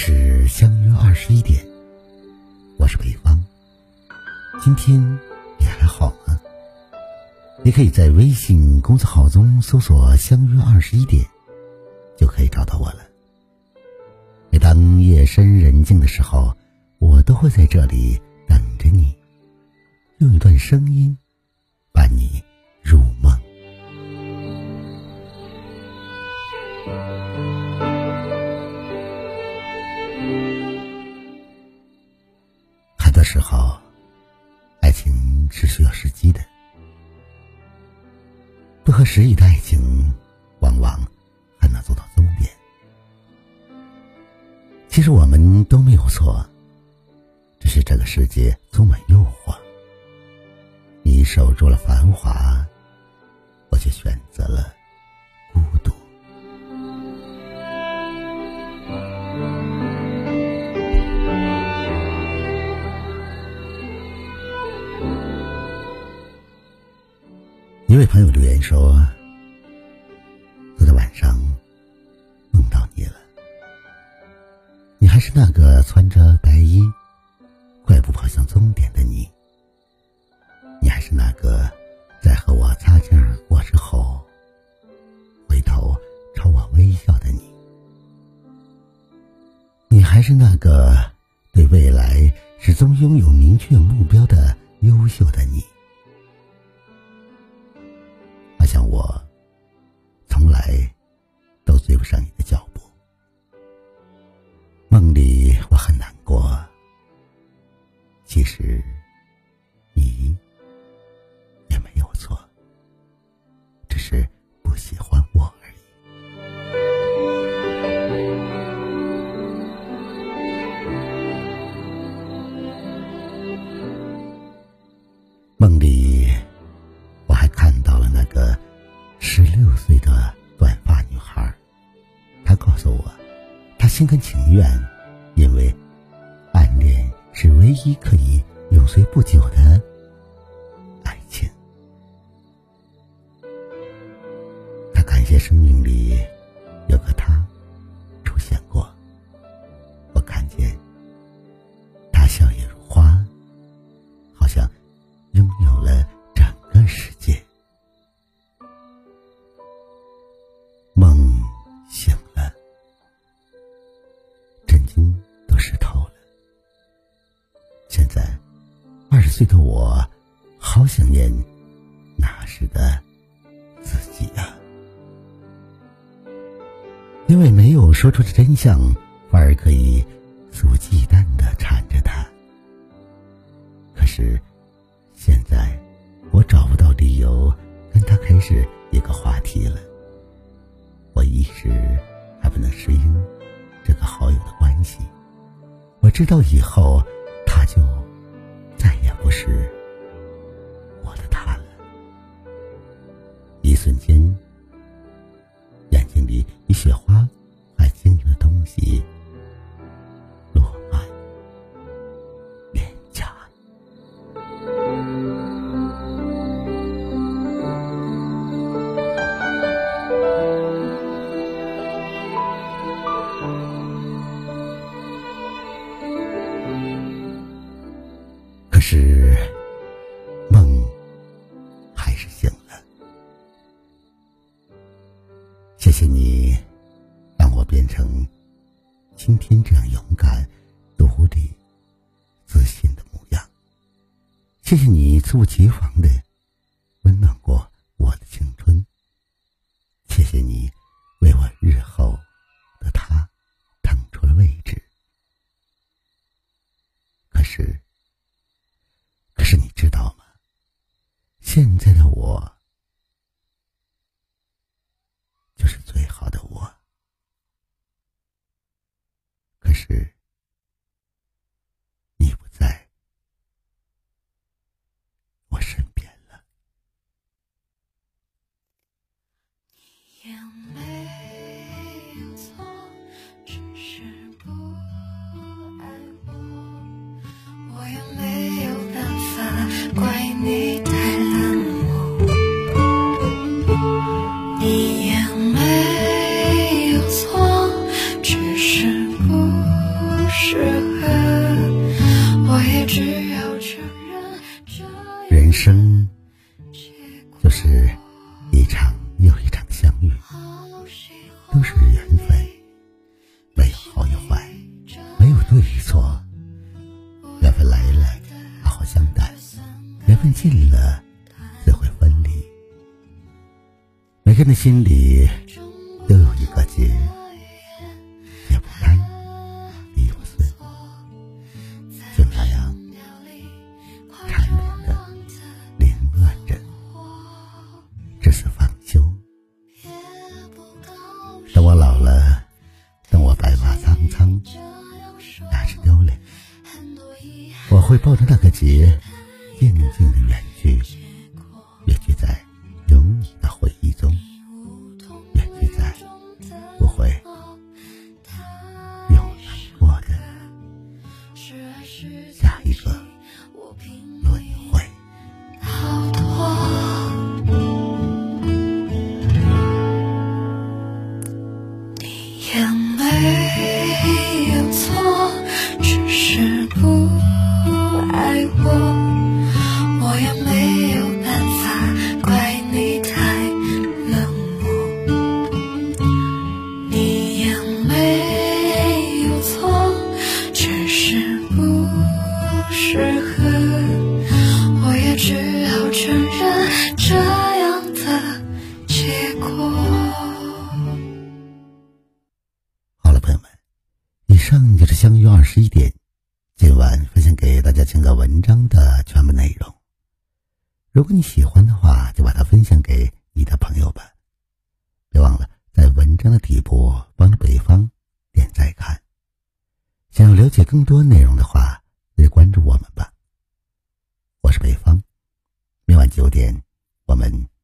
是相约二十一点，我是北方。今天你还好吗？你可以在微信公众号中搜索“相约二十一点”，就可以找到我了。每当夜深人静的时候，我都会在这里等着你，用一段声音伴你是需要时机的。不合时宜的爱情，往往很难走到终点。其实我们都没有错，只是这个世界充满诱惑。你守住了繁华，我却选择了朋友留言说：“昨天晚上梦到你了，你还是那个穿着白衣、快步跑向终点的你，你还是那个在和我擦肩而过之后回头朝我微笑的你，你还是那个对未来始终拥有明确目标的优秀的你。”像我从来都追不上你的脚步。梦里我很难过，其实我，他心甘情愿，因为暗恋是唯一可以永垂不朽的爱情。他感谢生命里有个他岁的我，好想念那时的自己啊！因为没有说出的真相，反而可以肆无忌惮的缠着他。可是，现在。我找不到理由跟他开始一个话题了。我一时还不能适应这个好友的关系。我知道以后一些花还经营的东西。落满脸颊。可是谢谢你，让我变成今天这样勇敢、独立、自信的模样。谢谢你猝不及防的温暖过我的青春。谢谢你为我日后的他腾出了位置。可是。可是你知道吗？现在的我就是最好的我。可近了，才会分离。每个人的心里都有一个结，也不开，理不碎，就那样缠绵的凌乱着，这是方休。等我老了，等我白发苍苍，那是凋零，我会抱着那个结。静静的远去，适合。我也只好承认这样的结果。好了，朋友们，以上就是相约二十一点今晚分享给大家情感文章的全部内容。如果你喜欢的话，就把它分享给你的朋友吧。别忘了在文章的底部帮北方点赞看。想要了解更多内容的话，就关注我们吧。我是北方，每晚九点，我们。